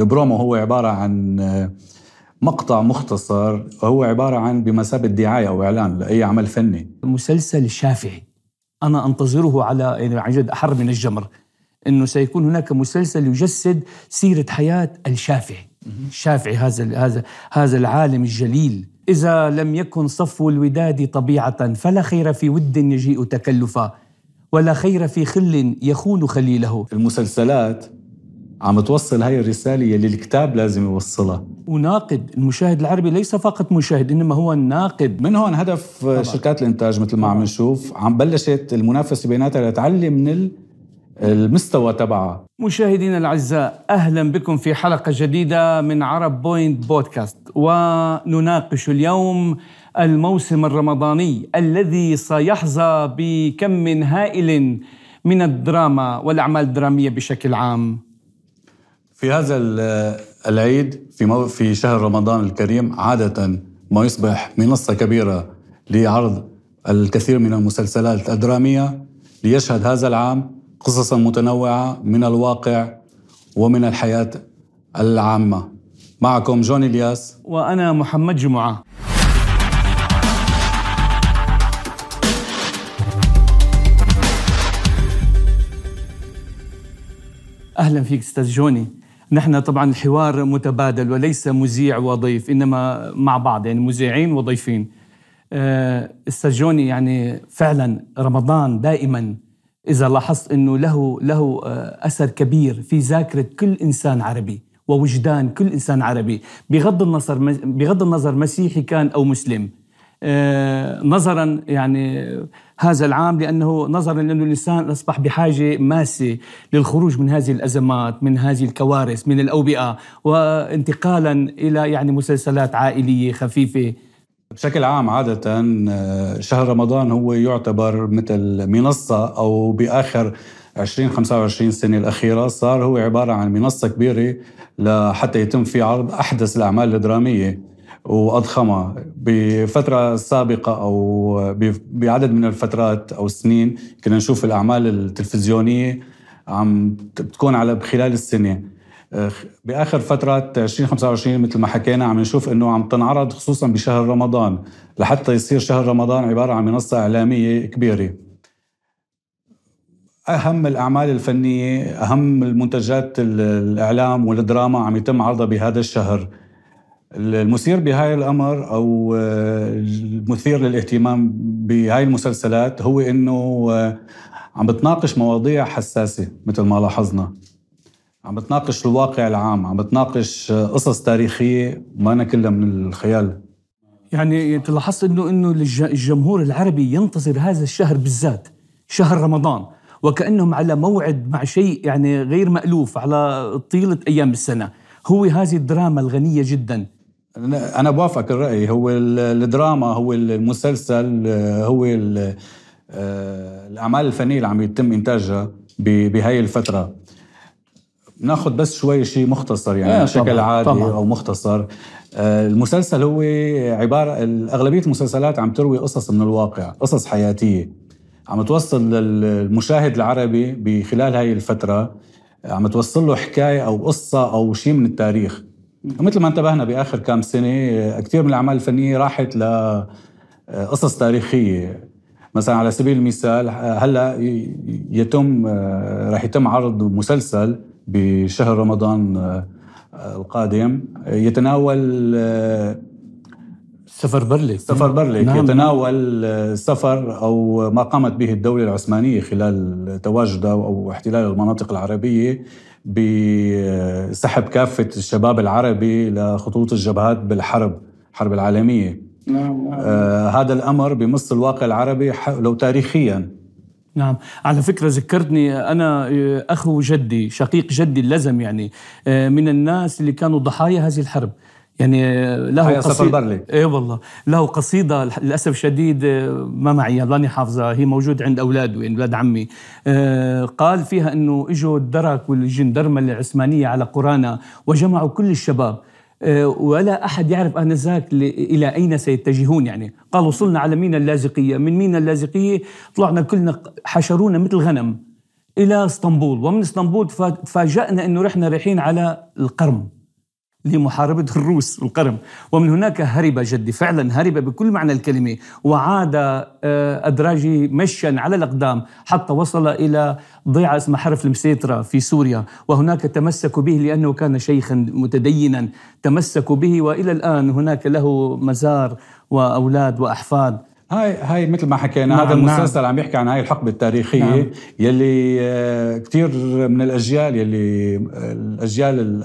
البرومو هو عبارة عن مقطع مختصر هو عبارة عن بمثابة دعاية أو إعلان لأي عمل فني. مسلسل الشافعي أنا أنتظره على يعني عن جد أحر من الجمر إنه سيكون هناك مسلسل يجسد سيرة حياة الشافعي. الشافعي هذا هذا هذا العالم الجليل. إذا لم يكن صفو الوداد طبيعة فلا خير في ود يجيء تكلفا ولا خير في خل يخون خليله. المسلسلات عم توصل هاي الرسالة اللي الكتاب لازم يوصلها. وناقد المشاهد العربي ليس فقط مشاهد إنما هو الناقد من هون هدف طبعا. شركات الإنتاج مثل ما عم نشوف عم بلشت المنافسة بيناتها لتعلي من المستوى تبعها. مشاهدينا الأعزاء أهلا بكم في حلقة جديدة من عرب بوينت بودكاست. ونناقش اليوم الموسم الرمضاني الذي سيحظى بكم هائل من الدراما والأعمال الدرامية بشكل عام. في هذا العيد في في شهر رمضان الكريم عادة ما يصبح منصة كبيرة لعرض الكثير من المسلسلات الدرامية ليشهد هذا العام قصصا متنوعة من الواقع ومن الحياة العامة. معكم جون إلياس. وأنا محمد جمعة. أهلا فيك أستاذ جوني. نحن طبعا الحوار متبادل وليس مذيع وضيف إنما مع بعض يعني مذيعين وضيفين. آه، أستاذ جوني يعني فعلا رمضان دائما إذا لاحظت إنه له له آه، أثر كبير في ذاكرة كل إنسان عربي ووجدان كل إنسان عربي. بغض النظر بغض النظر مسيحي كان أو مسلم آه، نظرا يعني هذا العام لأنه نظرا لأنه الإنسان أصبح بحاجة ماسة للخروج من هذه الأزمات، من هذه الكوارث، من الأوبئة وانتقالا إلى يعني مسلسلات عائلية خفيفة. بشكل عام عادة آه، شهر رمضان هو يعتبر مثل منصة أو بآخر 20 25 سنة الأخيرة صار هو عبارة عن منصة كبيرة لحتى يتم في عرض أحدث الأعمال الدرامية. وأضخمها. بفترة سابقة أو بعدد من الفترات أو السنين كنا نشوف الأعمال التلفزيونية عم بتكون على خلال السنة. بآخر فترة 2025 مثل ما حكينا عم نشوف إنه عم تنعرض خصوصا بشهر رمضان. لحتى يصير شهر رمضان عبارة عن منصة إعلامية كبيرة. أهم الأعمال الفنية أهم المنتجات الإعلام والدراما عم يتم عرضها بهذا الشهر. المثير بهاي الأمر أو آه، المثير للاهتمام بهاي المسلسلات هو إنه آه، عم بتناقش مواضيع حساسة مثل ما لاحظنا. عم بتناقش الواقع العام عم بتناقش آه، قصص تاريخية ما أنا كلها من الخيال. يعني أنت لاحظت إنه إنه الجمهور العربي ينتظر هذا الشهر بالذات شهر رمضان وكأنهم على موعد مع شيء يعني غير مألوف على طيلة أيام السنة. هو هذه الدراما الغنية جدا. أنا بوافق الرأي. هو الدراما هو المسلسل هو آه، الأعمال الفنية اللي عم يتم إنتاجها بهاي الفترة. ناخذ بس شوي شيء مختصر يعني بشكل طبعًا عادي طبعًا. أو مختصر. آه، المسلسل هو عباره أغلبية المسلسلات عم تروي قصص من الواقع قصص حياتية. عم توصل للمشاهد العربي بخلال هاي الفترة عم توصل له حكاية أو قصة أو شيء من التاريخ. ومثل ما انتبهنا بآخر كم سنة كثير من الأعمال الفنية راحت لقصص تاريخية. مثلا على سبيل المثال هلأ يتم راح يتم عرض مسلسل بشهر رمضان القادم. يتناول سفر برليك سفر برليك نعم. يتناول سفر أو ما قامت به الدولة العثمانية خلال تواجدها أو احتلال المناطق العربية. بسحب كافة الشباب العربي لخطوط الجبهات بالحرب الحرب العالمية. نعم, نعم. آه هذا الأمر بمص الواقع العربي لو تاريخيا. نعم. على فكرة ذكرتني أنا آه، أخو جدي شقيق جدي اللزم يعني آه، من الناس اللي كانوا ضحايا هذه الحرب. يعني له قصيدة اي والله. له قصيدة للأسف شديد ما معي لاني حافظها هي موجود عند أولاده يعني أولاد عمي. آه، قال فيها أنه إجوا الدرك والجندرمة العثمانية على قرانا وجمعوا كل الشباب. آه، ولا أحد يعرف آنذاك إلى أين سيتجهون يعني. قال وصلنا على مينا اللاذقية من مينا اللاذقية طلعنا كلنا حشرونا مثل غنم إلى إسطنبول. ومن إسطنبول تفاجأنا إنه رحنا رايحين على القرم. لمحاربة الروس والقرم ومن هناك هرب جدي فعلا هرب بكل معنى الكلمة وعاد آه، أدراجي مشيا على الأقدام حتى وصل إلى ضيعة اسمها حرف المسيترا في سوريا وهناك تمسكوا به لأنه كان شيخا متدينا تمسكوا به وإلى الآن هناك له مزار وأولاد وأحفاد هاي هاي مثل ما حكينا نعم هذا نعم. المسلسل نعم. عم يحكي عن هاي الحقبة التاريخية نعم. يلي آه، كثير من الأجيال يلي الأجيال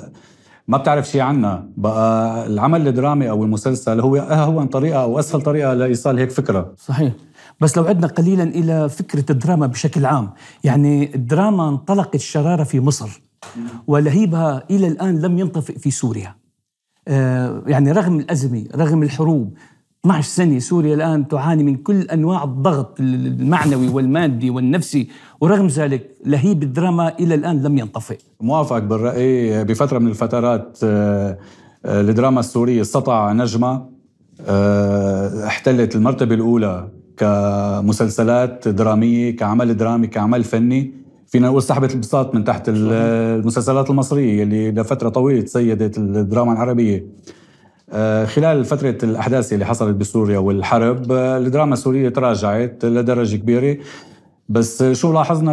ما بتعرف شيء عنا. بقى العمل الدرامي أو المسلسل هو اهون طريقة أو أسهل طريقة لإيصال هيك فكرة. صحيح. بس لو عدنا قليلا إلى فكرة الدراما بشكل عام. يعني الدراما انطلقت الشراره في مصر ولهيبها إلى الآن لم ينطفئ في سوريا. آه، يعني رغم الأزمة رغم الحروب 12 سنة سوريا الآن تعاني من كل أنواع الضغط المعنوي والمادي والنفسي ورغم ذلك لهيب الدراما إلى الآن لم ينطفئ. موافق بالرأي. بفترة من الفترات آه، آه، الدراما السورية استطاع نجمة آه، احتلت المرتبة الأولى كمسلسلات درامية كعمل درامي كعمل فني. فينا نقول سحبت البساط من تحت المسلسلات المصرية اللي لفترة طويلة تسيدت الدراما العربية. خلال فترة الأحداث اللي حصلت بسوريا والحرب آه، الدراما السورية تراجعت لدرجة كبيرة. بس شو لاحظنا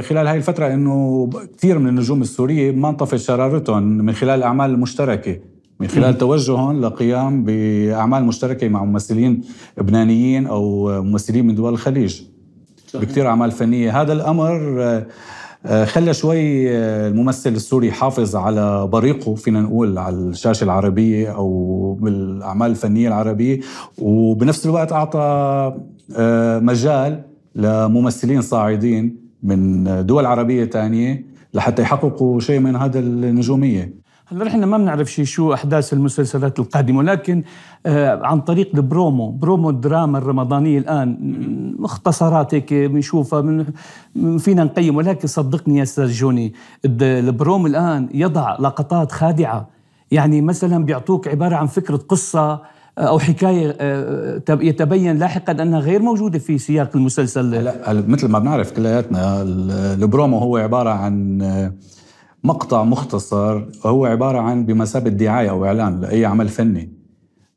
خلال هاي الفترة إنه كثير من النجوم السورية ما انطفت شرارتهم من خلال الأعمال المشتركة من خلال توجههم لقيام بأعمال مشتركة مع ممثلين لبنانيين أو ممثلين من دول الخليج. بكثير أعمال فنية. هذا الأمر آه، آه، خلى شوي آه، الممثل السوري يحافظ على بريقه فينا نقول على الشاشة العربية أو بالأعمال الفنية العربية. وبنفس الوقت أعطى آه، مجال لممثلين صاعدين من دول عربية ثانية لحتى يحققوا شيء من هذا النجومية. هلا نحن ما بنعرف شيء شو أحداث المسلسلات القادمة ولكن آه عن طريق ال promo promo الدراما الرمضانية الآن مختصرات هيك بنشوفها من فينا نقيم. ولكن صدقني يا أستاذ جوني البرومو الآن يضع لقطات خادعة. يعني مثلا بيعطوك عبارة عن فكرة قصة آه، أو حكاية آه، يتبين لاحقا أنها غير موجودة في سياق المسلسل. لا مثل ما بنعرف كلياتنا البرومو هو عبارة عن مقطع مختصر هو عبارة عن بمثابة دعاية أو إعلان لأي عمل فني.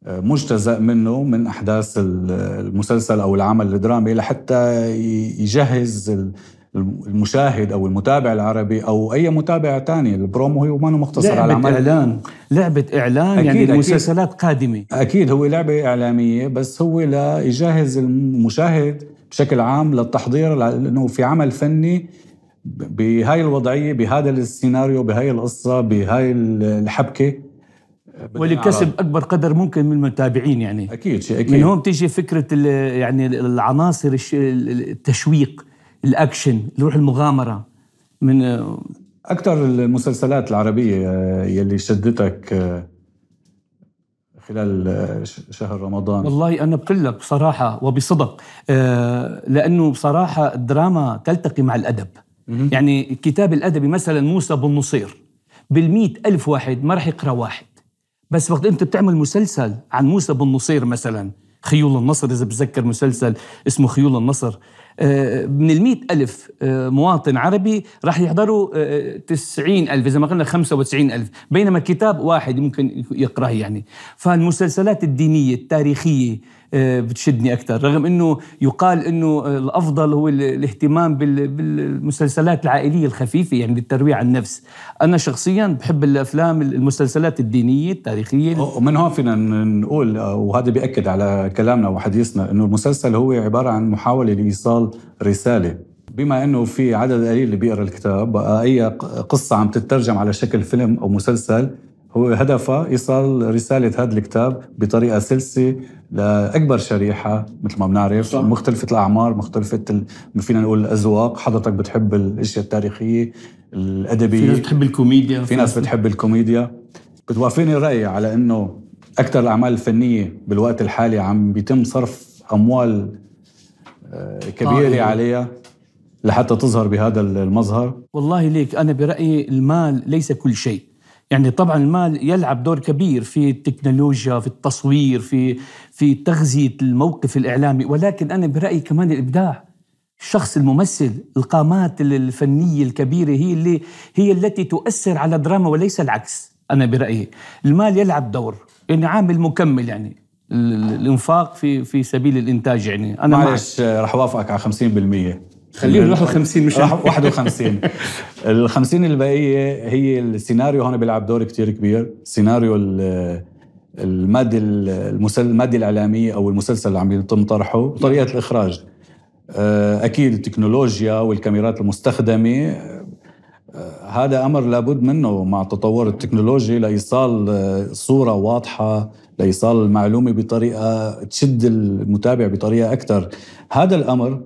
آه، مجتزأ منه من أحداث المسلسل أو العمل الدرامي لحتى يجهز المشاهد أو المتابع العربي أو أي متابع تاني. البرومو هو ما مختصر على عمل. إعلان. لعبة إعلان أكيد يعني المسلسلات أكيد قادمة. أكيد هو لعبة إعلامية بس هو ليجهز المشاهد بشكل عام للتحضير لأنه في عمل فني بهاي الوضعية بهذا السيناريو بهاي القصة بهاي الحبكة ولكسب أكبر قدر ممكن من المتابعين يعني. أكيد شيء أكيد. من هون بتيجي فكرة يعني العناصر التشويق الأكشن روح المغامرة من أكثر المسلسلات العربية آه، يلي شدتك آه، خلال آه، شهر رمضان؟ والله أنا بقول لك بصراحة وبصدق لأنه بصراحة الدراما تلتقي مع الأدب. يعني الكتاب الأدبي مثلا موسى بن نصير بالمئة ألف واحد ما راح يقرأ واحد. بس وقت أنت بتعمل مسلسل عن موسى بن نصير مثلا خيول النصر إذا بتذكر مسلسل اسمه خيول النصر آه، من المئة ألف آه، مواطن عربي راح يحضروا آه، تسعين ألف إذا ما قلنا خمسة وتسعين ألف. بينما كتاب واحد ممكن يقرأه يعني. فالمسلسلات الدينية التاريخية آه، بتشدني أكثر رغم إنه يقال إنه الأفضل هو الاهتمام بالمسلسلات العائلية الخفيفة يعني للترويع عن النفس أنا شخصيا بحب الأفلام المسلسلات الدينية التاريخية. ومن هون فينا نقول وهذا بيأكد على كلامنا وحديثنا إنه المسلسل هو عبارة عن محاولة لإيصال رسالة. بما إنه في عدد قليل اللي بيقرأ الكتاب بقى أي قصة عم تترجم على شكل فيلم أو مسلسل هو هدفه إيصال رسالة هذا الكتاب بطريقة سلسة لأكبر شريحة مثل ما بنعرف صح. مختلفة الأعمار مختلفة ال... فينا نقول الأذواق. حضرتك بتحب الأشياء التاريخية الأدبية. في ناس بتحب الكوميديا. في ناس بتحب الكوميديا. بتوافقني الرأي على إنه أكثر الأعمال الفنية بالوقت الحالي عم بيتم صرف أموال آه، كبيرة آه. عليها لحتى تظهر بهذا المظهر. والله ليك أنا برأيي المال ليس كل شيء. يعني طبعا المال يلعب دور كبير في التكنولوجيا في التصوير في في تغذية الموقف الإعلامي. ولكن أنا برأيي كمان الإبداع. الشخص الممثل القامات الفنية الكبيرة هي اللي هي التي تؤثر على الدراما وليس العكس. أنا برأيي المال يلعب دور. يعني عامل مكمل يعني. ال- الإنفاق في في سبيل الإنتاج يعني. أنا. معلش رح وافقك على 50% خليهم 51 مش راح 51 ال 50 الباقيه هي السيناريو هون بيلعب دور كتير كبير. سيناريو ال- الماده المسل الماده الإعلامية أو المسلسل اللي عم يتم طرحه وطريقة الإخراج. آه، أكيد التكنولوجيا والكاميرات المستخدمة. آه، هذا أمر لابد منه مع تطور التكنولوجي لايصال آه، صورة واضحة لايصال المعلومة بطريقة تشد المتابع بطريقة أكثر. هذا الأمر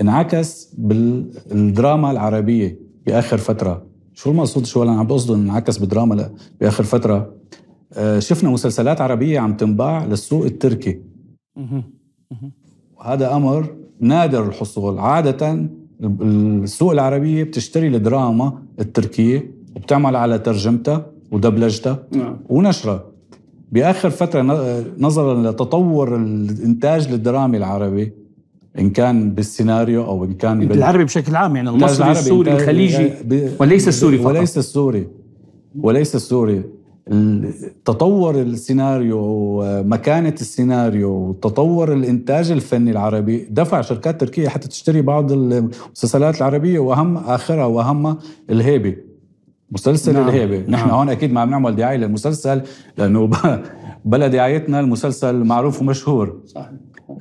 انعكس بالدراما العربية بآخر فترة. شو المقصود شو أنا عم بقصد انعكس بالدراما بآخر فترة. آه، شفنا مسلسلات عربية عم تنباع للسوق التركي. وهذا أمر نادر الحصول. عادة السوق العربية بتشتري الدراما التركية وبتعمل على ترجمتها ودبلجتها نعم. ونشرها. بآخر فترة ن- نظرا لتطور الإنتاج الدرامي العربي إن كان بالسيناريو أو إن كان بال- العربي بشكل عام يعني المصري السوري الخليجي ب- وليس السوري فقط. وليس السوري وليس السوري ال- تطور السيناريو ومكانة السيناريو وتطور الإنتاج الفني العربي دفع شركات تركية حتى تشتري بعض المسلسلات العربية وأهم آخرها وأهمها الهيبة مسلسل نعم،. الهيبة نعم. نحن هون أكيد ما عم نعمل دعاية للمسلسل لأنه بلا دعايتنا المسلسل معروف ومشهور صحيح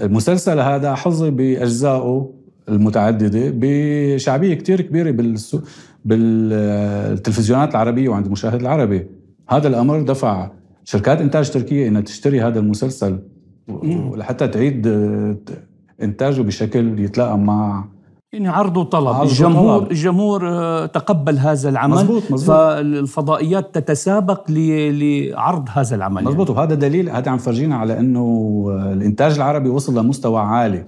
المسلسل هذا حظي بأجزائه المتعددة بشعبية كتير كبيرة بالسو... بالتلفزيونات العربية وعند المشاهد العربي هذا الأمر دفع شركات إنتاج تركية إنها تشتري هذا المسلسل. ولحتى تعيد إنتاجه بشكل يتلائم مع يعني عرض وطلب. عرض الجمهور وطلب. الجمهور آه، تقبل هذا العمل. مزبوط مزبوط فالفضائيات تتسابق لعرض هذا العمل يعني. مزبوط وهذا دليل هذا عم فرجينا على إنه الإنتاج العربي وصل لمستوى عالي.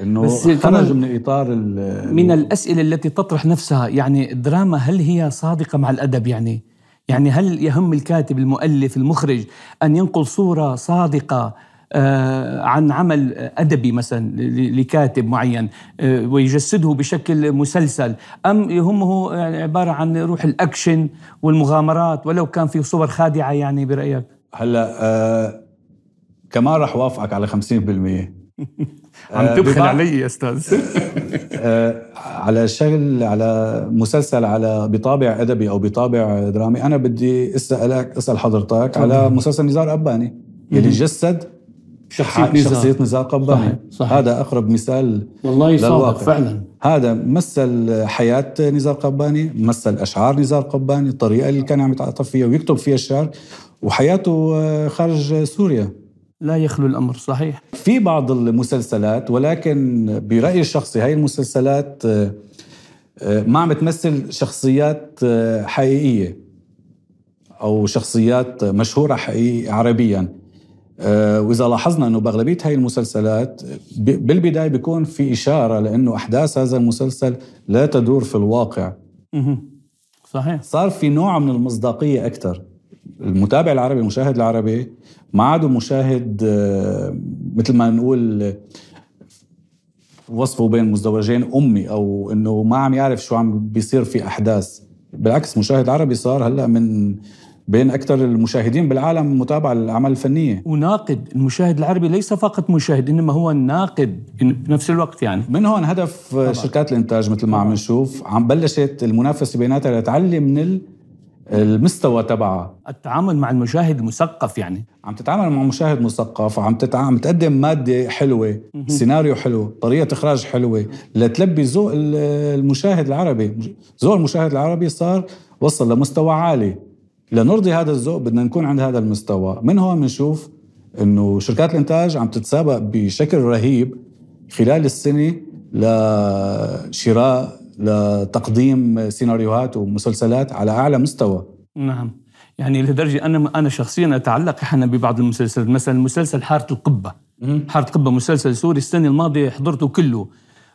إنه بس خرج من إطار ال- من الأسئلة التي تطرح نفسها يعني الدراما هل هي صادقة مع الأدب يعني؟ يعني هل يهم الكاتب المؤلف المخرج أن ينقل صورة صادقة آه، عن عمل أدبي مثلا لكاتب معين آه، ويجسده بشكل مسلسل. أم يهمه يعني عبارة عن روح الأكشن والمغامرات ولو كان في صور خادعة يعني برأيك؟ هلا آه كمان رح وافقك على 50% عم آه، تبخل علي يا أستاذ. آه على شغل على مسلسل على بطابع أدبي أو بطابع درامي أنا بدي أسألك أسأل حضرتك على مسلسل نزار أباني يلي جسد شخصية نزار. شخصية نزار قباني صحيح،. هذا أقرب مثال والله صادق للواقع. فعلا هذا مثل حياة نزار قباني مثل أشعار نزار قباني الطريقة اللي كان عم يتعاطف فيها ويكتب فيها الشعر وحياته آه، خارج سوريا لا يخلو الأمر صحيح في بعض المسلسلات ولكن برأيي الشخصي هاي المسلسلات آه، آه، ما عم تمثل شخصيات حقيقية أو شخصيات مشهورة حقيقية عربيا آه، وإذا لاحظنا أنه بأغلبية هاي المسلسلات ب- بالبداية بيكون في إشارة لأنه أحداث هذا المسلسل لا تدور في الواقع. صحيح. صار في نوع من المصداقية أكثر. المتابع العربي المشاهد العربي ما عاد مشاهد آه، مثل ما نقول وصفه بين مزدوجين أمي أو أنه ما عم يعرف شو عم بيصير في أحداث. بالعكس مشاهد عربي صار هلأ من بين أكثر المشاهدين بالعالم متابعة للأعمال الفنية. وناقد المشاهد العربي ليس فقط مشاهد إنما هو الناقد بنفس الوقت يعني. من هون هدف طبعا. شركات الإنتاج مثل ما عم نشوف عم بلشت المنافسة بيناتها لتعلي من ال- المستوى تبعها. التعامل مع المشاهد المثقف يعني. عم تتعامل مع مشاهد مثقف عم تتع... عم تقدم مادة حلوة سيناريو حلو طريقة إخراج حلوة لتلبي ذوق ال- المشاهد العربي. ذوق المشاهد العربي صار وصل لمستوى عالي. لنرضي هذا الذوق بدنا نكون عند هذا المستوى. من هون بنشوف إنه شركات الإنتاج عم تتسابق بشكل رهيب خلال السنة لشراء لتقديم سيناريوهات ومسلسلات على أعلى مستوى. نعم. يعني لدرجة أنا أنا شخصيا أتعلق أحيانا ببعض المسلسلات مثلا مسلسل حارة القبة. حارة القبة مسلسل سوري السنة الماضية حضرته كله.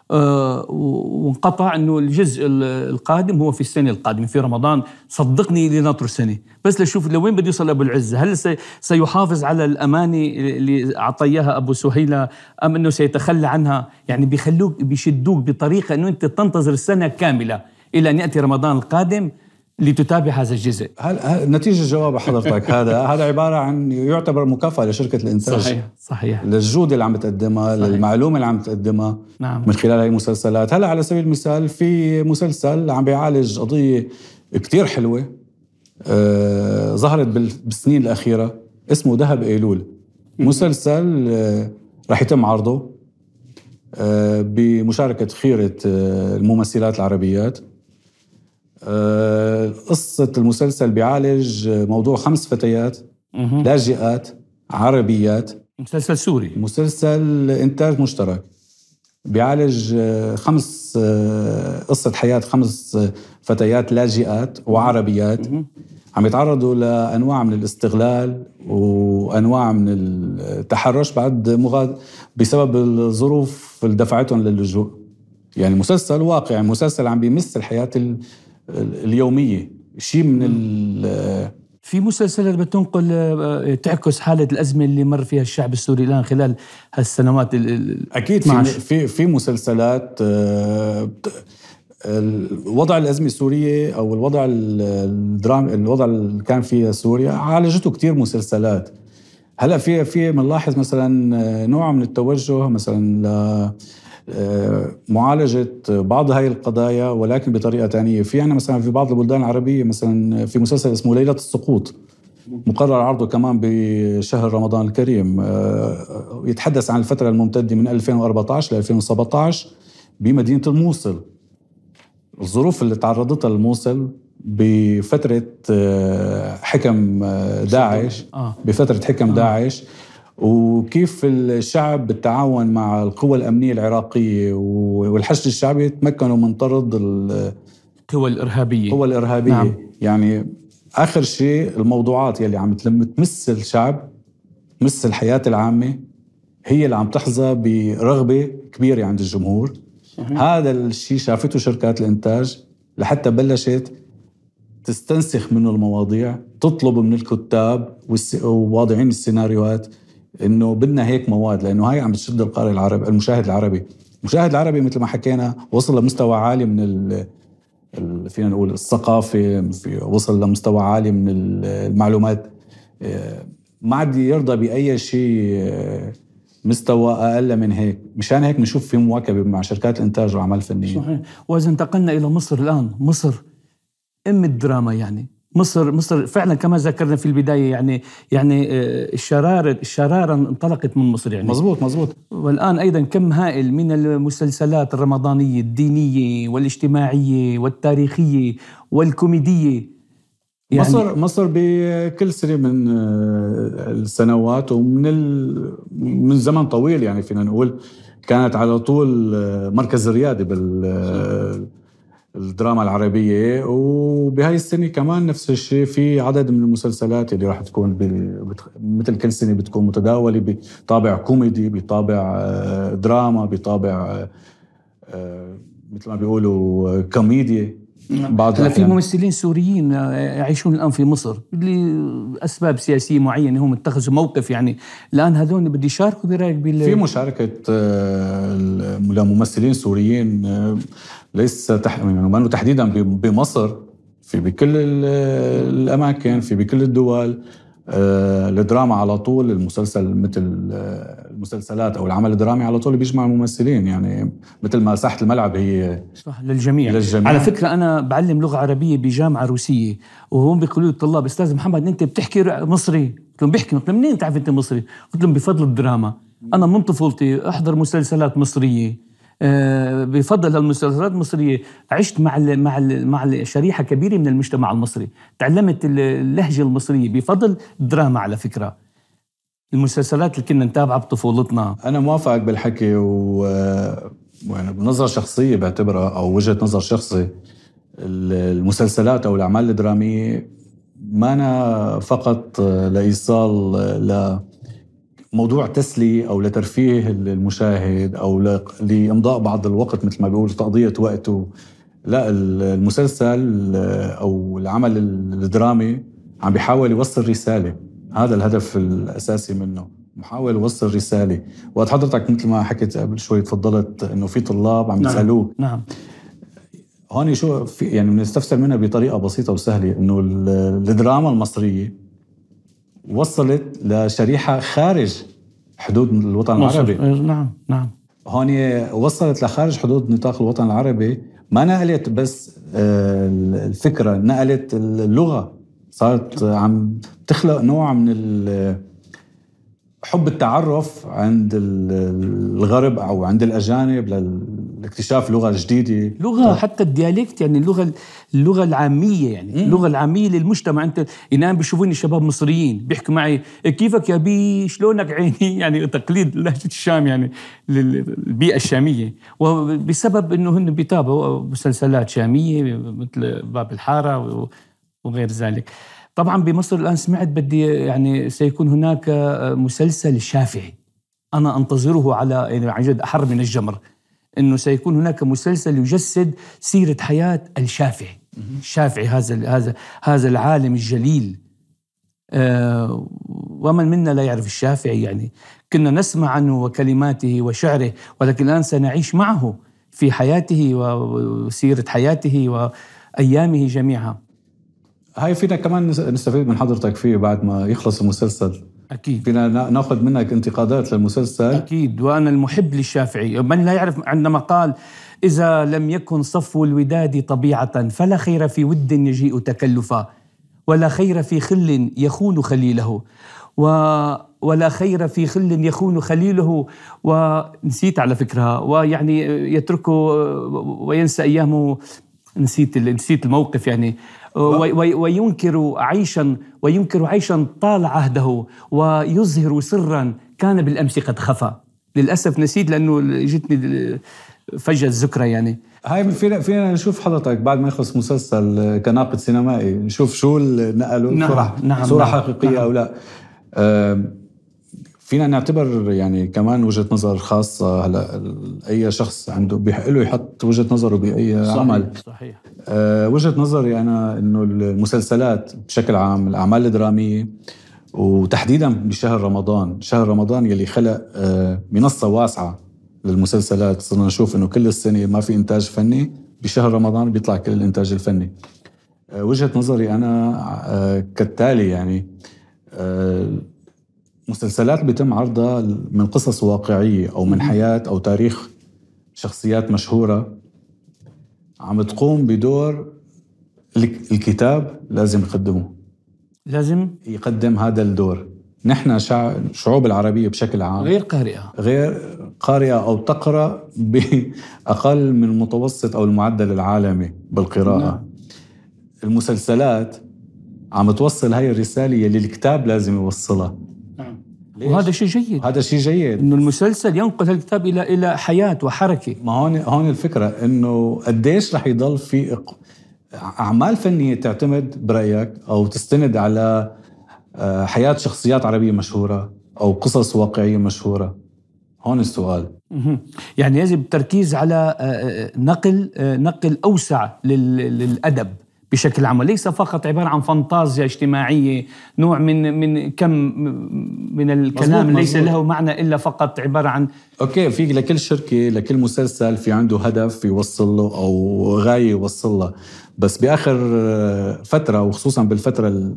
وانقطع انه الجزء القادم هو في السنة القادمة في رمضان. صدقني لنطر سنة. بس لشوف لوين بده يوصل أبو العزه هل سيحافظ على الأمانة اللي اعطى اياها أبو سهيلة أم إنه سيتخلى عنها؟ يعني بيخلوك بيشدوك بطريقة إنه أنت تنتظر السنة كاملة إلى أن يأتي رمضان القادم؟ لتتابع هذا الجزء. هل نتيجة جواب حضرتك. هذا هذا عبارة عن يعتبر مكافأة لشركة الإنتاج. صحيح صحيح. للجودة اللي عم تقدمها صحيح. للمعلومة اللي عم تقدمها نعم. من خلال هاي المسلسلات. هلا على سبيل المثال في مسلسل عم بيعالج قضية كتير حلوة آه ظهرت بالسنين الأخيرة اسمه ذهب أيلول. مسلسل آه رح يتم عرضه آه بمشاركة خيرة آه الممثلات العربيات. قصة المسلسل بيعالج موضوع خمس فتيات لاجئات عربيات. مسلسل سوري. مسلسل إنتاج مشترك. بيعالج آه، خمس آه، قصة حياة خمس فتيات لاجئات وعربيات. عم يتعرضوا لأنواع من الاستغلال وأنواع من التحرش بعد مغاد بسبب الظروف اللي دفعتهم للجوء يعني مسلسل واقعي مسلسل عم بيمس الحياة اليومية. شيء من ال في مسلسلات بتنقل آه، تعكس حالة الأزمة اللي مر فيها الشعب السوري الآن خلال هالسنوات أكيد في في في مسلسلات آه، وضع الأزمة السورية أو الوضع الدرام الوضع اللي كان فيه سوريا عالجته كثير مسلسلات. هلأ في في بنلاحظ مثلا آه، نوع من التوجه مثلا معالجة بعض هاي القضايا ولكن بطريقة ثانية في عنا مثلا في بعض البلدان العربية مثلا في مسلسل اسمه ليلة السقوط. مقرر عرضه كمان بشهر رمضان الكريم. آه، يتحدث عن الفترة الممتدة من 2014 ل 2017 بمدينة الموصل. الظروف اللي تعرضتها الموصل بفترة آه، حكم آه، داعش. بفترة حكم داعش. وكيف الشعب بالتعاون مع القوى الأمنية العراقية والحشد الشعبي تمكنوا من طرد القوى الإرهابية. القوى الإرهابية. نعم. يعني آخر شيء الموضوعات يلي عم تمس الشعب تمس الحياة العامة هي اللي عم تحظى برغبة كبيرة عند الجمهور. هذا الشيء شافته شركات الإنتاج لحتى بلشت تستنسخ منه المواضيع تطلب من الكتاب وواضعين السيناريوهات إنه بدنا هيك مواد لأنه هاي عم بتشد القارئ العربي المشاهد العربي. المشاهد العربي مثل ما حكينا وصل لمستوى عالي من ال فينا نقول الثقافة في وصل لمستوى عالي من المعلومات. آه، ما عاد يرضى بأي شيء آه، مستوى أقل من هيك. مشان هيك بنشوف في مواكبة مع شركات الإنتاج واعمال فنيه صحيح. وإذا انتقلنا إلى مصر الآن مصر أم الدراما يعني؟ مصر مصر فعلا كما ذكرنا في البداية يعني يعني آه، الشرارة الشرارة انطلقت من مصر يعني. مزبوط مزبوط والآن أيضا كم هائل من المسلسلات الرمضانية الدينية والاجتماعية والتاريخية والكوميدية. يعني مصر مصر بكل سنة من آه، السنوات ومن من زمن طويل يعني فينا نقول كانت على طول آه، مركز الريادة بال الدراما العربية. وبهاي السنة كمان نفس الشيء في عدد من المسلسلات اللي راح تكون بتخ... مثل كل سنة بتكون متداولة بطابع كوميدي بطابع آه، دراما بطابع آه، مثل ما بيقولوا كوميديا. بعض هلا في ممثلين سوريين آه، يعيشون الآن في مصر لاسباب سياسية معينة هم اتخذوا موقف يعني. الآن هذول بده يشاركوا برأيك بال في مشاركة لممثلين سوريين ليس تح... يعني تحديدا بمصر في بكل الأماكن في بكل الدول آه، الدراما على طول المسلسل مثل آه، المسلسلات أو العمل الدرامي على طول بيجمع الممثلين. يعني مثل ما ساحة الملعب هي صح للجميع. للجميع. على فكرة أنا بعلم لغة عربية بجامعة روسية وهم بيقولوا للطلاب أستاذ محمد أنت بتحكي مصري؟ قلت لهم بيحكي قلت لهم منين تعرف أنت مصري؟ قلت لهم بفضل الدراما. أنا من طفولتي أحضر مسلسلات مصرية. بفضل المسلسلات المصرية. عشت مع ال مع ال مع شريحة كبيرة من المجتمع المصري. تعلمت اللهجة المصرية. بفضل الدراما على فكرة. المسلسلات اللي كنا نتابعها بطفولتنا. أنا موافقك بالحكي و يعني بنظرة شخصية بعتبرها أو وجهة نظر شخصي. المسلسلات أو الأعمال الدرامية ما أنا فقط لإيصال ل موضوع تسلية أو لترفيه المشاهد أو لإمضاء بعض الوقت مثل ما بيقول تقضية وقته. لا المسلسل أو العمل الدرامي عم بيحاول يوصل رسالة. هذا الهدف الأساسي منه محاول يوصل رسالة. وقت حضرتك مثل ما حكيت قبل شوي تفضلت إنه في طلاب عم يسالوه نعم, نعم. هون شو في يعني بنستفسر منها بطريقة بسيطة وسهلة إنه الدراما المصرية وصلت لشريحة خارج حدود الوطن العربي. نعم نعم. هون وصلت لخارج حدود نطاق الوطن العربي. ما نقلت بس آه، الفكرة نقلت اللغة. صارت عم تخلق نوع من حب التعرف عند الغرب أو عند الأجانب لاكتشاف لغه جديده لغة حتى الديالكت يعني اللغة اللغة العامية يعني اللغة العامية للمجتمع. أنت ينام بيشوفوني شباب مصريين بيحكوا معي كيفك يا بي؟ شلونك عيني؟ يعني تقليد لهجة الشام يعني البيئه الشامية. وبسبب إنه هن بيتابعوا مسلسلات شامية مثل باب الحارة وغير ذلك. طبعا بمصر الآن سمعت بدي يعني سيكون هناك مسلسل شافعي. أنا أنتظره على يعني عن جد أحر من الجمر. إنه سيكون هناك مسلسل يجسد سيرة حياة الشافعي. الشافعي هذا هذا هذا العالم الجليل. آه ومن منا لا يعرف الشافعي يعني. كنا نسمع عنه وكلماته وشعره ولكن الآن سنعيش معه في حياته وسيرة حياته وأيامه جميعها هاي فينا كمان نستفيد من حضرتك فيه بعد ما يخلص المسلسل. أكيد. فينا ناخذ منك انتقادات للمسلسل. أكيد. وأنا المحب للشافعي. من لا يعرف عندما قال إذا لم يكن صفو الوداد طبيعة فلا خير في ود يجيء تكلفا ولا خير في خل يخون خليله و ولا خير في خل يخون خليله ونسيت على فكرة ويعني يتركه وينسى أيامه. نسيت نسيت الموقف يعني. وينكر عيشا وينكر عيشا طال عهده ويظهر سرا كان بالأمس قد خفى. للأسف نسيت لأنه جتني فجأة الذكرى يعني. هاي فينا فينا نشوف حضرتك بعد ما يخلص مسلسل كناقد سينمائي نشوف شو نقلوا نعم صورة, نعم صورة نعم حقيقية نعم. أو لا. فينا نعتبر يعني كمان وجهة نظر خاصة هلا أي شخص عنده بيحق له يحط وجهة نظره بأي صحيح عمل. صحيح. أه وجهة نظري أنا إنه المسلسلات بشكل عام الأعمال الدرامية وتحديدا بشهر رمضان شهر رمضان يلي خلق أه منصة واسعة للمسلسلات. صرنا نشوف إنه كل السنة ما في إنتاج فني بشهر رمضان بيطلع كل الإنتاج الفني. أه وجهة نظري أنا أه كالتالي يعني أه مسلسلات بيتم عرضها من قصص واقعية أو من حياة أو تاريخ شخصيات مشهورة. عم تقوم بدور الكتاب لازم يقدمه. لازم؟ يقدم هذا الدور. نحن شعوب العربية بشكل عام. غير قارئة. غير قارئة أو تقرأ بأقل من المتوسط أو المعدل العالمي بالقراءة. نعم. المسلسلات عم توصل هاي الرسالة اللي الكتاب لازم يوصلها. ليش؟ وهذا شيء جيد. هذا شيء جيد. إنه المسلسل ينقل الكتاب إلى إلى حياة وحركة. ما هون هون الفكرة إنه قديش رح يضل في أعمال فنية تعتمد برأيك أو تستند على آه، حياة شخصيات عربية مشهورة أو قصص واقعية مشهورة. هون السؤال. يعني يجب التركيز على آه، آه، نقل نقل أوسع للأدب. بشكل عام وليس فقط عبارة عن فانتازيا اجتماعية نوع من من كم من الكلام مزبوط ليس مزبوط. له معنى إلا فقط عبارة عن أوكي في لكل شركة لكل مسلسل في عنده هدف يوصل له أو غاية يوصل له. بس بآخر فترة وخصوصا بالفترة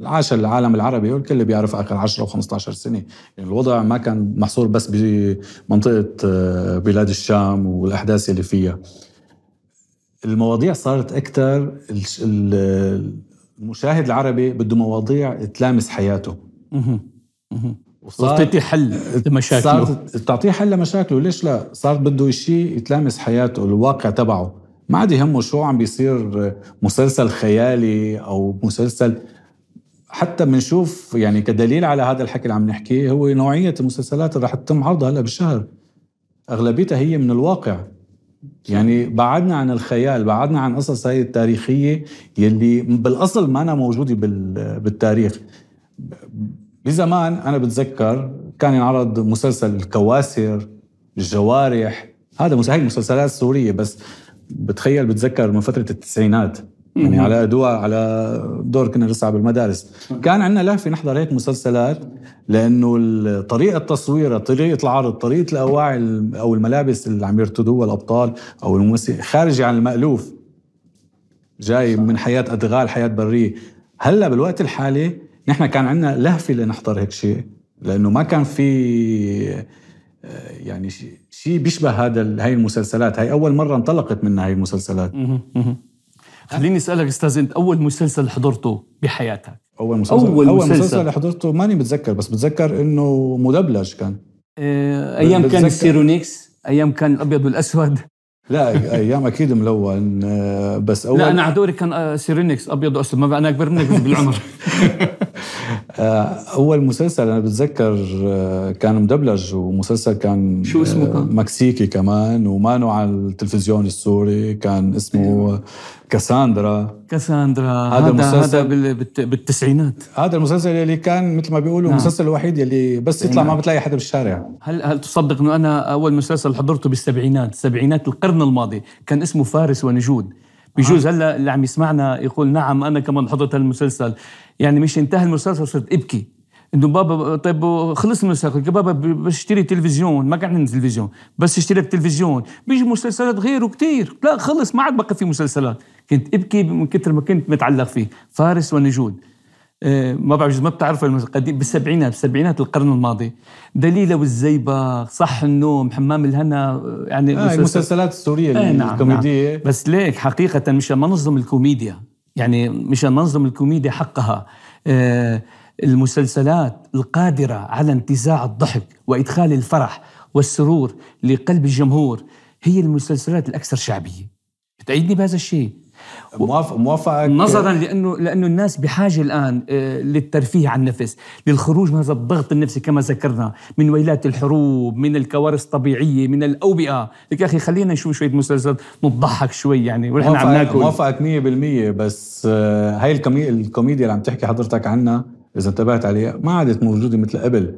العاشر العالم العربي والكل بيعرف آخر 10 و15 سنة. يعني الوضع ما كان محصور بس بمنطقة بلاد الشام والأحداث اللي فيها. المواضيع صارت أكثر المشاهد العربي بده مواضيع تلامس حياته. وصارت تعطيه حل لمشاكله. صارت تعطيه حل لمشاكله. ليش لا؟ صارت بده شيء يتلامس حياته الواقع تبعه. ما عاد يهمه شو عم بيصير مسلسل خيالي أو مسلسل. حتى بنشوف يعني كدليل على هذا الحكي اللي عم نحكيه هو نوعية المسلسلات اللي رح تتم عرضها هلا بالشهر. أغلبيتها هي من الواقع. يعني بعدنا عن الخيال بعدنا عن قصص هاي التاريخية يلي بالأصل ما أنا موجودة بالتاريخ. بزمان أنا بتذكر كان ينعرض مسلسل الكواسر الجوارح. هذا مس- هاي المسلسلات السورية بس بتخيل بتذكر من فترة التسعينات. يعني على ادوار على دور كنا لسه بالمدارس. كان عندنا لهفه نحضر هيك مسلسلات لأنه طريقة تصويرها طريقة العرض طريقة الأواعي ال- أو الملابس اللي عم يرتدوها الابطال أو الممثل خارجه عن المألوف جاي من حياة أدغال حياة برية. هلأ بالوقت الحالي نحن كان عندنا لهفه لنحضر هيك شيء لأنه ما كان في آه، يعني شيء بيشبه هذا هاي المسلسلات. هاي أول مرة انطلقت منها هاي المسلسلات. خليني أسألك أستاذ أنت أول مسلسل حضرته بحياتك؟ أول مسلسل. أول أول مسلسل. مسلسل اللي حضرته ماني متذكر بس بتذكر إنه مدبلج كان. آه، أيام كان. السيرونيكس أيام كان الأبيض والأسود. لا أيام أكيد ملون آه، بس اول لا أنا على دوري كان آه، سيرونيكس أبيض وأسود. ما أنا اكبر منك بالعمر. آه، أول مسلسل أنا بتذكر كان مدبلج ومسلسل كان شو اسمه كان؟ مكسيكي كمان ومانو على التلفزيون السوري كان اسمه كاساندرا. كاساندرا. هذا هذا المسلسل- هذا بال- بالت- بالتسعينات. هذا المسلسل اللي كان مثل ما بيقولوا نعم. المسلسل الوحيد اللي بس يطلع ما بتلاقي حدا بالشارع. هل هل تصدق إنه أنا أول مسلسل حضرته بالسبعينات؟ سبعينات القرن الماضي. كان اسمه فارس ونجود. بجوز هلا اللي عم يسمعنا يقول نعم أنا كمان حضرت هالمسلسل. يعني مش انتهى المسلسل صرت إبكي. إنه بابا طيب خلص المسلسل قلت له بابا ب- بس اشتري تلفزيون ما كان عندي تلفزيون بس اشترك تلفزيون. بيجي مسلسلات غيره كتير لا خلص ما عاد بقى في مسلسلات. كنت ابكي من كثر ما كنت متعلق فيه. فارس ونجود. آه، ما بعرف ما قديم بالسبعينات بالسبعينات القرن الماضي. دليلة والزيبق صح النوم حمام الهنا آه، يعني آه مسلسل- المسلسلات السورية إيه نعم الكوميدية. نعم. بس ليك حقيقة مشان ما نظلم الكوميديا. يعني مشان نظلم الكوميديا حقها. آه، المسلسلات القادرة على انتزاع الضحك وإدخال الفرح والسرور لقلب الجمهور هي المسلسلات الأكثر شعبية. بتأيدني بهذا الشيء؟ موافق موافقك. نظرا لأنه لأنه الناس بحاجة الآن آه، للترفيه عن النفس، للخروج من هذا الضغط النفسي كما ذكرنا، من ويلات الحروب، من الكوارث الطبيعية، من الأوبئة، لك يا أخي خلينا نشوف شوية مسلسلات نضحك شوي يعني ونحن عم ناكل. موافقك 100% بس آه، هاي الكومي... الكوميديا اللي عم تحكي حضرتك عنها إذا انتبهت عليها ما عادت موجودة مثل قبل.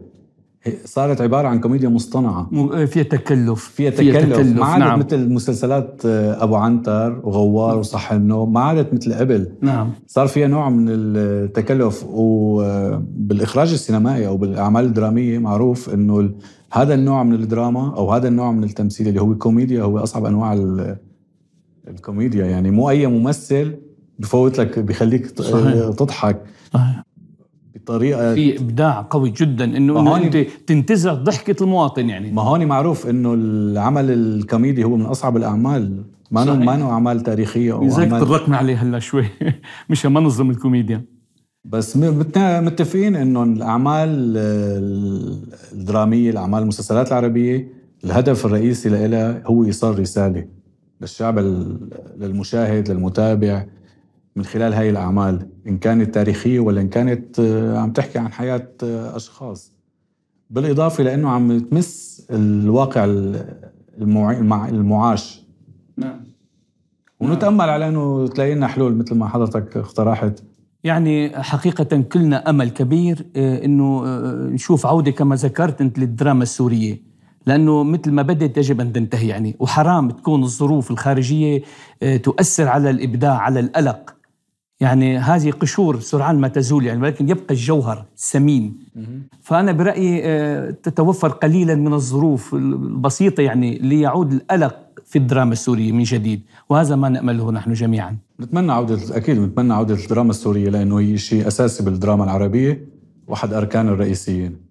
صارت عبارة عن كوميديا مصطنعة. م- آه، فيها تكلف. فيها تكلف, ما عادت نعم. مثل مسلسلات آه، أبو عنتر وغوار وصح النوم. ما عادت مثل قبل. نعم. صار فيها نوع من التكلف. وبالاخراج السينمائي أو بالأعمال الدرامية معروف إنه هذا النوع من الدراما أو هذا النوع من التمثيل اللي هو كوميديا هو أصعب أنواع ال- الكوميديا. يعني مو أي ممثل بفوت لك بخليك صحيح. تضحك. آه. بطريقه في إبداع قوي جدا إنه هون- أنت تنتزع ضحكة المواطن يعني. ما هون معروف إنه العمل الكوميدي هو من أصعب الأعمال. ما صحيح. ما انه أعمال تاريخية أو لذلك اعمال طرقنا عليه هلا شوي. مشان ما نظلم الكوميديا. بس متفقين إنه الأعمال ال- الدرامية الأعمال المسلسلات العربية الهدف الرئيسي لها هو إيصال رسالة للشعب للمشاهد للمتابع. من خلال هاي الأعمال إن كانت تاريخية ولا إن كانت آه، عم تحكي عن حياة آه، أشخاص. بالإضافة لأنه عم تمس الواقع ال- المع- المع- المعاش. نعم. ونتأمل على إنه تلاقي لنا حلول مثل ما حضرتك اقترحت. يعني حقيقة كلنا أمل كبير آه، إنه آه، نشوف عودة كما ذكرت أنت للدراما السورية. لأنه مثل ما بدت يجب أن تنتهي يعني. وحرام تكون الظروف الخارجية تؤثر على الإبداع على القلق يعني هذه قشور سرعان ما تزول يعني ولكن يبقى الجوهر السمين فأنا برأيي آه، تتوفر قليلا من الظروف البسيطة يعني ليعود القلق في الدراما السورية من جديد. وهذا ما نأمله نحن جميعا. نتمنى عودة أكيد نتمنى عودة الدراما السورية لأنه هي شيء أساسي بالدراما العربية وأحد أركان الرئيسيين.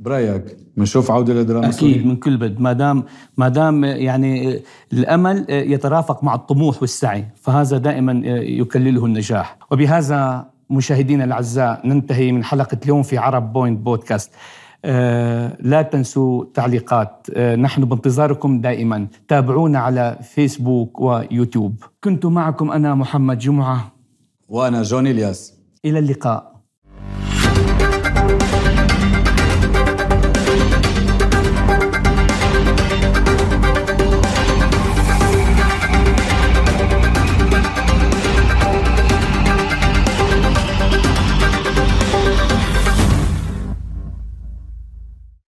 برأيك بنشوف عودة للدراما أكيد السورية؟ من كل بد. ما دام ما دام يعني الأمل يترافق مع الطموح والسعي فهذا دائما يكلله النجاح. وبهذا مشاهدينا الأعزاء ننتهي من حلقة اليوم في Arab Point Podcast. آه، لا تنسوا تعليقات. آه، نحن بانتظاركم دائما. تابعونا على فيسبوك ويوتيوب. كنت معكم أنا محمد جمعة. وأنا جوني إلياس. إلى اللقاء.